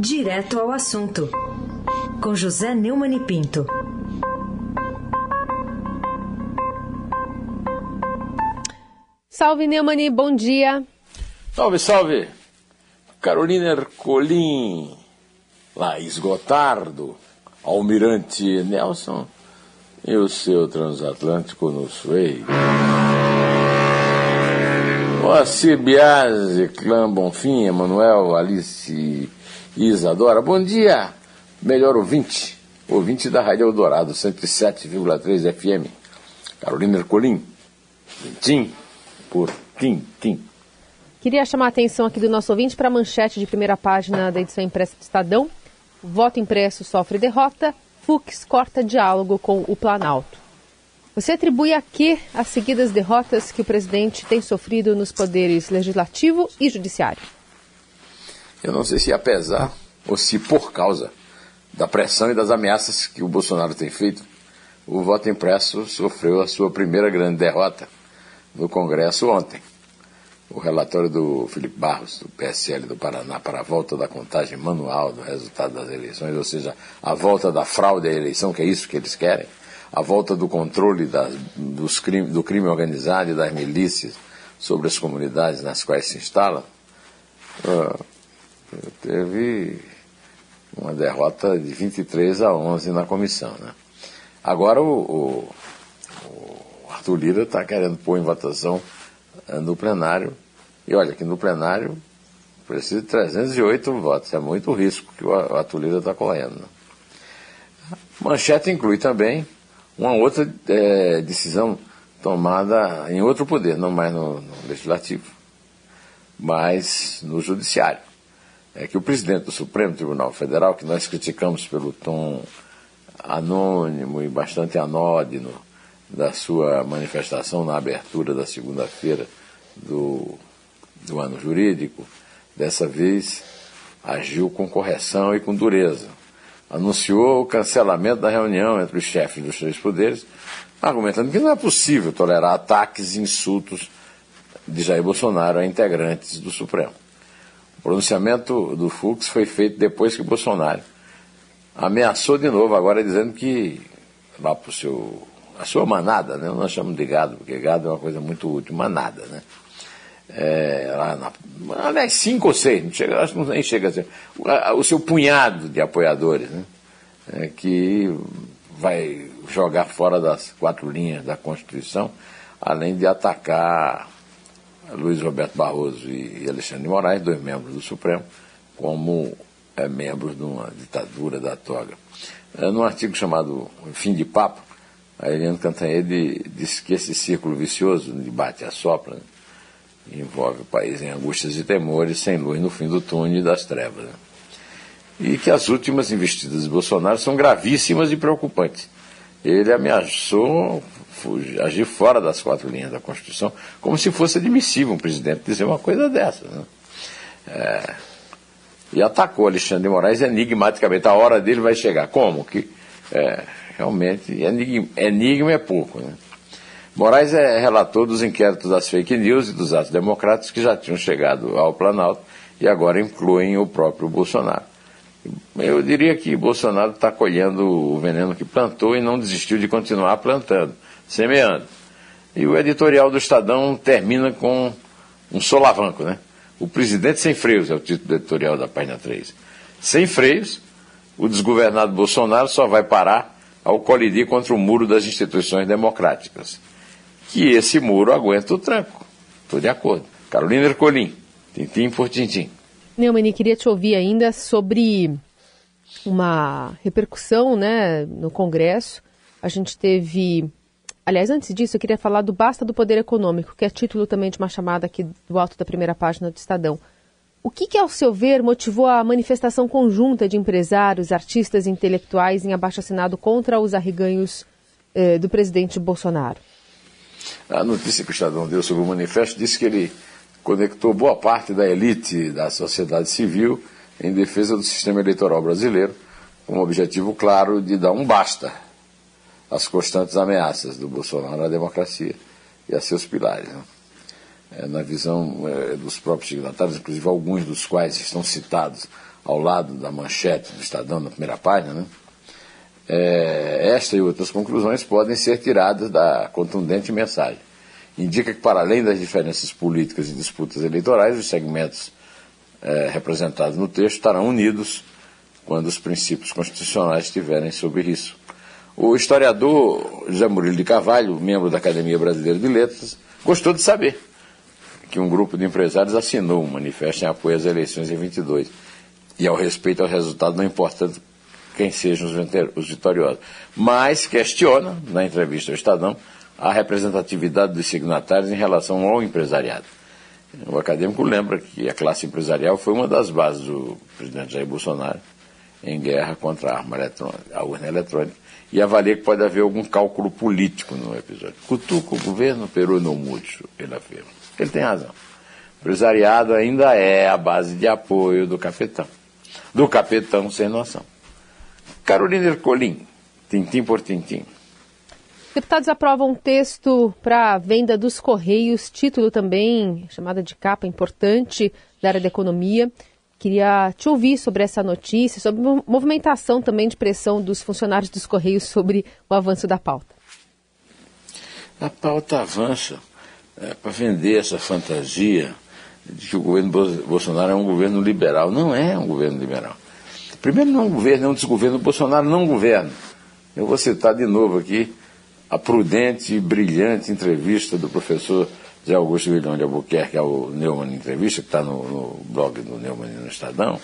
Direto ao assunto, com José Neumann e Pinto. Salve Neumani, bom dia. Salve, salve. Carolina Ercolim, Laís Gotardo, Almirante Nelson e o seu transatlântico no Sway. Moacir Biase, Clã Bonfim, Emanuel, Alice Isadora. Bom dia, melhor ouvinte, ouvinte da Rádio Eldorado, 107,3 FM. Carolina Ercolim, Tim por Tim, Tim. Queria chamar a atenção aqui do nosso ouvinte para a manchete de primeira página da edição impressa do Estadão. voto impresso sofre derrota, Fux corta diálogo com o Planalto. Você atribui a que as seguidas derrotas que o presidente tem sofrido nos poderes legislativo e judiciário? Eu não sei se apesar ou se por causa da pressão e das ameaças que o Bolsonaro tem feito, o voto impresso sofreu a sua primeira grande derrota no Congresso ontem. O relatório do Felipe Barros, do PSL do Paraná, para a volta da contagem manual do resultado das eleições, ou seja, a volta da fraude à eleição, que é isso que eles querem, a volta do controle das, dos crime, do crime organizado e das milícias sobre as comunidades nas quais se instalam, uh, teve uma derrota de 23 a 11 na comissão. Né? Agora o, o, o Arthur Lira está querendo pôr em votação é, no plenário. E olha que no plenário precisa de 308 votos. É muito risco que o Atulida está correndo. Manchete inclui também uma outra é, decisão tomada em outro poder, não mais no, no, legislativo, mas no judiciário. É que o presidente do Supremo Tribunal Federal, que nós criticamos pelo tom anônimo e bastante anódino da sua manifestação na abertura da segunda-feira do, do ano jurídico, dessa vez agiu com correção e com dureza. Anunciou o cancelamento da reunião entre os chefes dos três poderes, argumentando que não é possível tolerar ataques e insultos de Jair Bolsonaro a integrantes do Supremo. O pronunciamento do Fux foi feito depois que Bolsonaro ameaçou de novo, agora dizendo que lá para o seu a sua manada, né? nós chamamos de gado, porque gado é uma coisa muito útil, manada, né? É, lá na, aliás, cinco ou seis, não chega, acho que nem chega a ser, o, seu punhado de apoiadores, né? É, que vai jogar fora das quatro linhas da Constituição, além de atacar Luiz Roberto Barroso e Alexandre de Moraes, dois membros do Supremo, como é, membros de uma ditadura da toga. É, num artigo chamado Fim de Papo, a Eliane Cantanhede disse que esse círculo vicioso de bate a sopra né, envolve o país em angústias e temores, sem luz no fim do túnel das trevas. Né? E que as últimas investidas de Bolsonaro são gravíssimas e preocupantes. Ele ameaçou fugir, agir fora das quatro linhas da Constituição, como se fosse admissível um presidente dizer uma coisa dessa. Né? É, e atacou Alexandre de Moraes enigmaticamente. A hora dele vai chegar. Como? Que, é, realmente, enigma é pouco. Né? Moraes é relator dos inquéritos das fake news e dos atos democráticos que já tinham chegado ao Planalto e agora incluem o próprio Bolsonaro. Eu diria que Bolsonaro está colhendo o veneno que plantou e não desistiu de continuar plantando, semeando. E o editorial do Estadão termina com um solavanco, né? O presidente sem freios é o título do editorial da página 3. Sem freios, o desgovernado Bolsonaro só vai parar ao colidir contra o muro das instituições democráticas. Que esse muro aguenta o tranco. Estou de acordo. Carolina Ercolim, tintim por tintim. Neumann, queria te ouvir ainda sobre uma repercussão né, no Congresso. A gente teve. Aliás, antes disso, eu queria falar do Basta do Poder Econômico, que é título também de uma chamada aqui do alto da primeira página do Estadão. O que, que, ao seu ver, motivou a manifestação conjunta de empresários, artistas e intelectuais em abaixo-assinado contra os arreganhos eh, do presidente Bolsonaro? A notícia que o Estadão deu sobre o manifesto disse que ele conectou boa parte da elite da sociedade civil em defesa do sistema eleitoral brasileiro, com o objetivo claro de dar um basta às constantes ameaças do Bolsonaro à democracia e a seus pilares. Né? é, na visão é, dos próprios signatários, inclusive alguns dos quais estão citados ao lado da manchete do Estadão, na primeira página, né? É, esta e outras conclusões podem ser tiradas da contundente mensagem. Indica que, para além das diferenças políticas e disputas eleitorais, os segmentos é, representados no texto estarão unidos quando os princípios constitucionais estiverem sob risco. O historiador José Murilo de Carvalho, membro da Academia Brasileira de Letras, gostou de saber que um grupo de empresários assinou um manifesto em apoio às eleições em 22 e ao respeito ao resultado não importa quem sejam os vitoriosos. Mas questiona, na entrevista ao Estadão, a representatividade dos signatários em relação ao empresariado. O acadêmico lembra que a classe empresarial foi uma das bases do presidente Jair Bolsonaro em guerra contra a arma eletrônica, a urna eletrônica, e avalia que pode haver algum cálculo político no episódio. Cutuca o governo, Peru não mude, ele afirma. Ele tem razão. O empresariado ainda é a base de apoio do capitão. Do capitão sem noção. Carolina Ercolim, tintim por tintim. Deputados aprovam um texto para venda dos Correios, título também, chamada de capa importante da área da economia. Queria te ouvir sobre essa notícia, sobre a movimentação também de pressão dos funcionários dos Correios sobre o avanço da pauta. A pauta avança é, para vender essa fantasia de que o governo Bolsonaro é um governo liberal. Não é um governo liberal. Primeiro, não é um governo, é um desgoverno. Bolsonaro não governa. Eu vou citar de novo aqui a prudente e brilhante entrevista do professor Zé Augusto Vilhão de Albuquerque ao Neumann Entrevista, que está no, no, blog do Neumann no Estadão,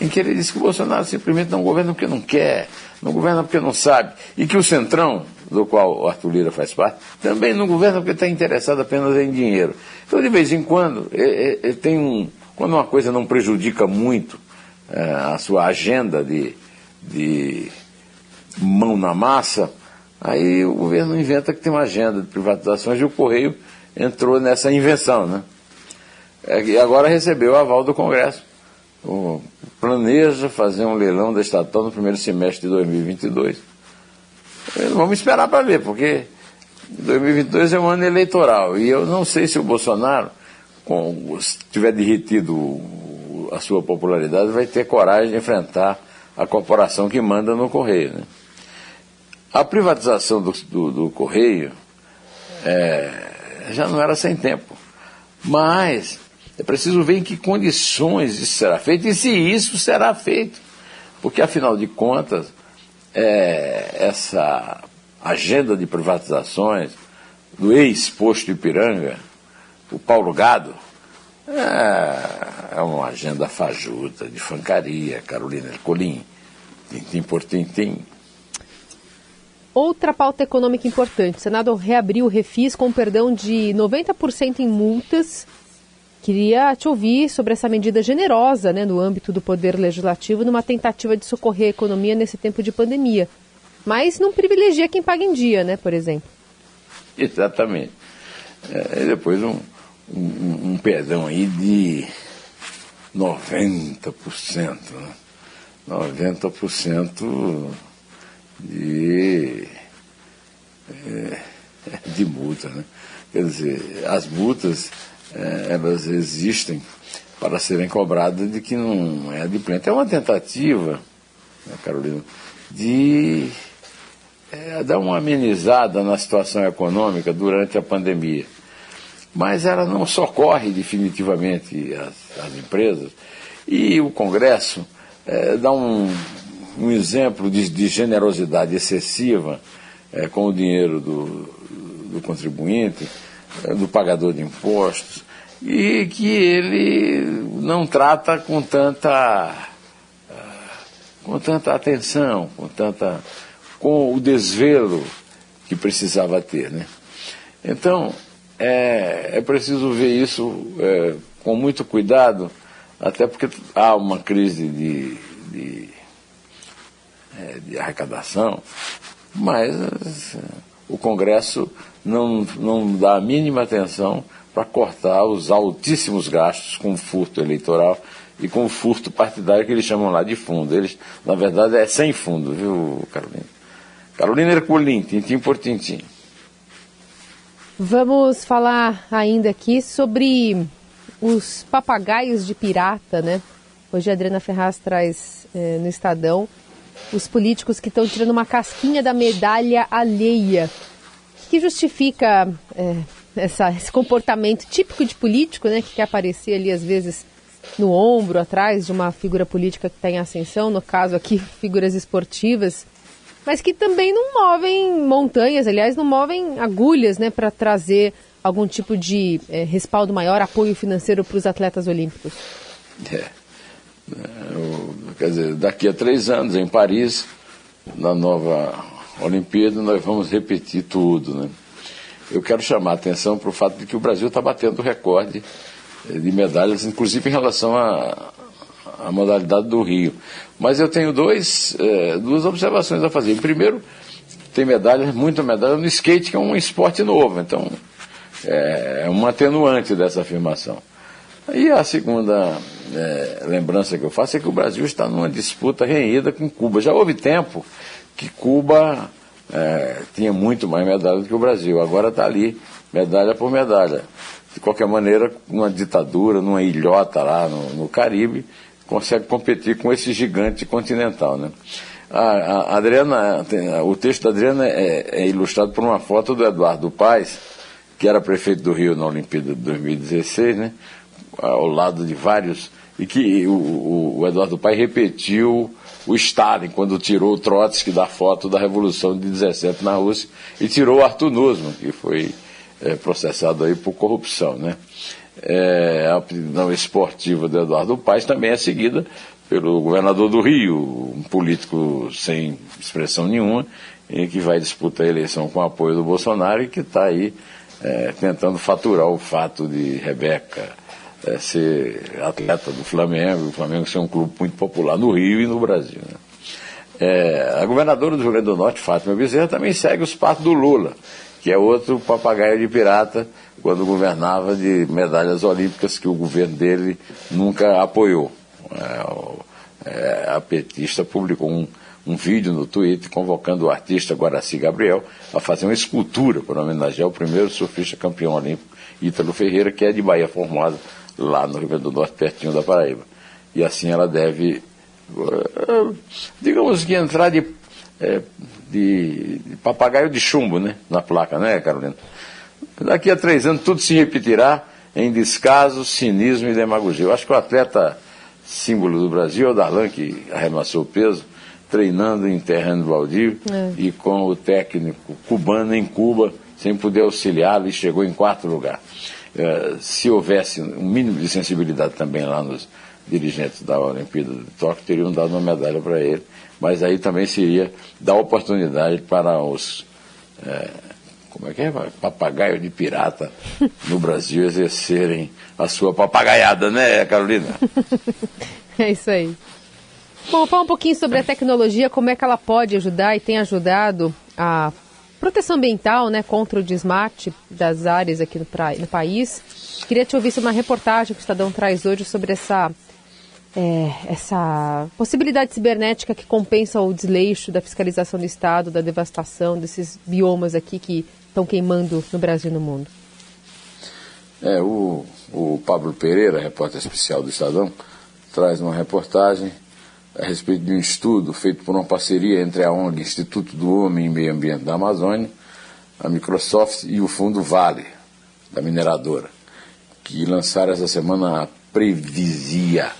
em que ele disse que o Bolsonaro simplesmente não governa porque não quer, não governa porque não sabe, e que o Centrão, do qual o Arthur Lira faz parte, também não governa porque está interessado apenas em dinheiro. Então, de vez em quando, ele, ele tem um. Quando uma coisa não prejudica muito é, a sua agenda de, de mão na massa, aí o governo inventa que tem uma agenda de privatizações e o Correio entrou nessa invenção, né? É, e agora recebeu o aval do Congresso. O, planeja fazer um leilão da estatal no primeiro semestre de 2022. Vamos esperar para ver, porque 2022 é um ano eleitoral e eu não sei se o Bolsonaro, com, se tiver derretido a sua popularidade, vai ter coragem de enfrentar a corporação que manda no Correio. Né? A privatização do, do, do Correio é, já não era sem tempo. Mas é preciso ver em que condições isso será feito e se isso será feito. Porque, afinal de contas, é, essa agenda de privatizações do ex-posto Ipiranga, o Paulo Gado, é, é uma agenda fajuta, de fancaria, Carolina Ercolim, tintim por tintim. Outra pauta econômica importante. O Senado reabriu o refis com perdão de 90% em multas. Queria te ouvir sobre essa medida generosa né, no âmbito do Poder Legislativo, numa tentativa de socorrer a economia nesse tempo de pandemia. Mas não privilegia quem paga em dia, né, por exemplo. Exatamente. É, depois um, um, um perdão aí de 90%. Né? 90% de, é, de multa. Né? Quer dizer, as multas é, elas existem para serem cobradas de que não é adimplente. É uma tentativa, né, Carolina, de é, dar uma amenizada na situação econômica durante a pandemia mas ela não socorre definitivamente as, as empresas. E o Congresso é, dá um, um exemplo de, de, generosidade excessiva é, com o dinheiro do, do contribuinte, é, do pagador de impostos, e que ele não trata com tanta, com tanta atenção, com, tanta, com o desvelo que precisava ter. Né? Então, é, é preciso ver isso é, com muito cuidado, até porque há uma crise de, de, é, de arrecadação, mas é, o Congresso não, não dá a mínima atenção para cortar os altíssimos gastos com furto eleitoral e com furto partidário que eles chamam lá de fundo. Eles, na verdade, é sem fundo, viu, Carolina? Carolina Herculin, tintim por tintim. Vamos falar ainda aqui sobre os papagaios de pirata, né? Hoje a Adriana Ferraz traz é, no Estadão os políticos que estão tirando uma casquinha da medalha alheia. O que justifica é, essa, esse comportamento típico de político, né, que quer aparecer ali às vezes no ombro, atrás de uma figura política que está em ascensão, no caso aqui, figuras esportivas, mas que também não movem montanhas, aliás, não movem agulhas né, para trazer algum tipo de é, respaldo maior, apoio financeiro para os atletas olímpicos. É. Quer dizer, daqui a três anos, em Paris, na nova Olimpíada, nós vamos repetir tudo. Né? Eu quero chamar a atenção para o fato de que o Brasil está batendo recorde de medalhas, inclusive em relação à, à modalidade do Rio. Mas eu tenho dois, é, duas observações a fazer. Primeiro, tem medalhas, muita medalha no skate, que é um esporte novo. Então, é, é um atenuante dessa afirmação. E a segunda é, lembrança que eu faço é que o Brasil está numa disputa renhida com Cuba. Já houve tempo que Cuba é, tinha muito mais medalha do que o Brasil. Agora está ali, medalha por medalha. De qualquer maneira, numa ditadura, numa ilhota lá no, no Caribe, consegue competir com esse gigante continental. Né? A, a Adriana, o texto da Adriana é, é ilustrado por uma foto do Eduardo Paes, que era prefeito do Rio na Olimpíada de 2016, né? Ao lado de vários, e que o, o Eduardo Pai repetiu o Stalin quando tirou o Trotsky da foto da Revolução de 17 na Rússia e tirou o Arthur Nussmann, que foi é, processado aí por corrupção. Né? É, a opinião esportiva do Eduardo Paes também é seguida pelo governador do Rio, um político sem expressão nenhuma, e que vai disputar a eleição com o apoio do Bolsonaro e que está aí é, tentando faturar o fato de Rebeca é, ser atleta do Flamengo, o Flamengo ser um clube muito popular no Rio e no Brasil. Né? É, a governadora do Rio Grande do Norte, Fátima Bezerra, também segue os passos do Lula, que é outro papagaio de pirata quando governava de medalhas olímpicas que o governo dele nunca apoiou. É, é, a petista publicou um, um vídeo no Twitter convocando o artista Guaraci Gabriel a fazer uma escultura para homenagear o primeiro surfista campeão olímpico, Ítalo Ferreira, que é de Bahia Formada, lá no Rio Grande do Norte, pertinho da Paraíba. E assim ela deve, eh, digamos que entrar de, eh, de, de papagaio de chumbo né, na placa, né, Carolina? Daqui a três anos tudo se repetirá em descaso, cinismo e demagogia. Eu acho que o atleta símbolo do Brasil é o Darlan, que arremassou o peso, treinando em terreno baldio é. e com o técnico cubano em Cuba, sem poder auxiliá-lo e chegou em quarto lugar. Eh, se houvesse um mínimo de sensibilidade também lá nos dirigentes da Olimpíada de Tóquio, teriam dado uma medalha para ele. Mas aí também seria dar oportunidade para os. É, como é que é? Papagaio de pirata no Brasil exercerem a sua papagaiada, né, Carolina? é isso aí. Bom, falar um pouquinho sobre a tecnologia, como é que ela pode ajudar e tem ajudado a proteção ambiental, né, contra o desmate das áreas aqui no, pra, no país. Queria te ouvir sobre uma reportagem que o Estadão traz hoje sobre essa, é, essa possibilidade cibernética que compensa o desleixo da fiscalização do Estado, da devastação desses biomas aqui que estão queimando no Brasil e no mundo. É, o, o Pablo Pereira, repórter especial do Estadão, traz uma reportagem a respeito de um estudo feito por uma parceria entre a ONG Instituto do Homem e Meio Ambiente da Amazônia, a Microsoft e o Fundo Vale, da mineradora, que lançaram essa semana a Previsia,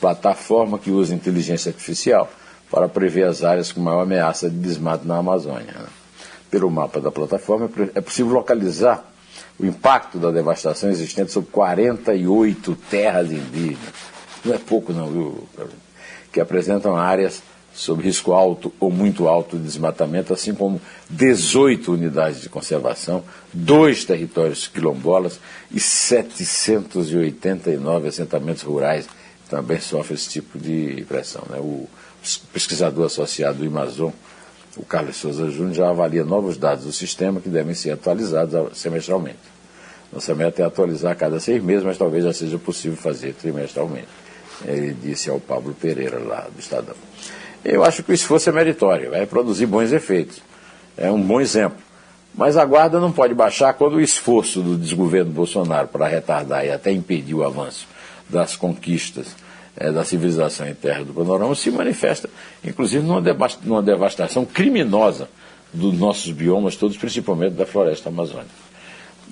plataforma que usa inteligência artificial para prever as áreas com maior ameaça de desmato na Amazônia. Né? Pelo mapa da plataforma, é possível localizar o impacto da devastação existente sobre 48 terras indígenas. Não é pouco, não, viu, que apresentam áreas sob risco alto ou muito alto de desmatamento, assim como 18 unidades de conservação, dois territórios quilombolas e 789 assentamentos rurais também sofrem esse tipo de pressão. Né? O pesquisador associado do Amazon, o Carlos Souza Júnior, já avalia novos dados do sistema que devem ser atualizados semestralmente. Nossa meta é atualizar a cada seis meses, mas talvez já seja possível fazer trimestralmente ele disse ao Pablo Pereira, lá do Estadão. Eu acho que o esforço é meritório, vai produzir bons efeitos. É um bom exemplo. Mas a guarda não pode baixar quando o esforço do desgoverno Bolsonaro para retardar e até impedir o avanço das conquistas é, da civilização em terra do panorama se manifesta, inclusive, numa, numa devastação criminosa dos nossos biomas todos, principalmente da floresta amazônica.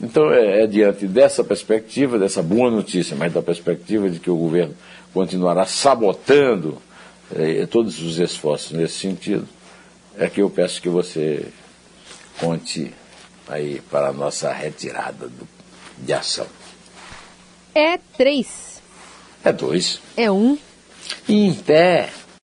Então, é, é, diante dessa perspectiva, dessa boa notícia, mas da perspectiva de que o governo continuará sabotando é, todos os esforços nesse sentido, é que eu peço que você conte aí para a nossa retirada do, de ação. É três. É dois. É um. Em pé.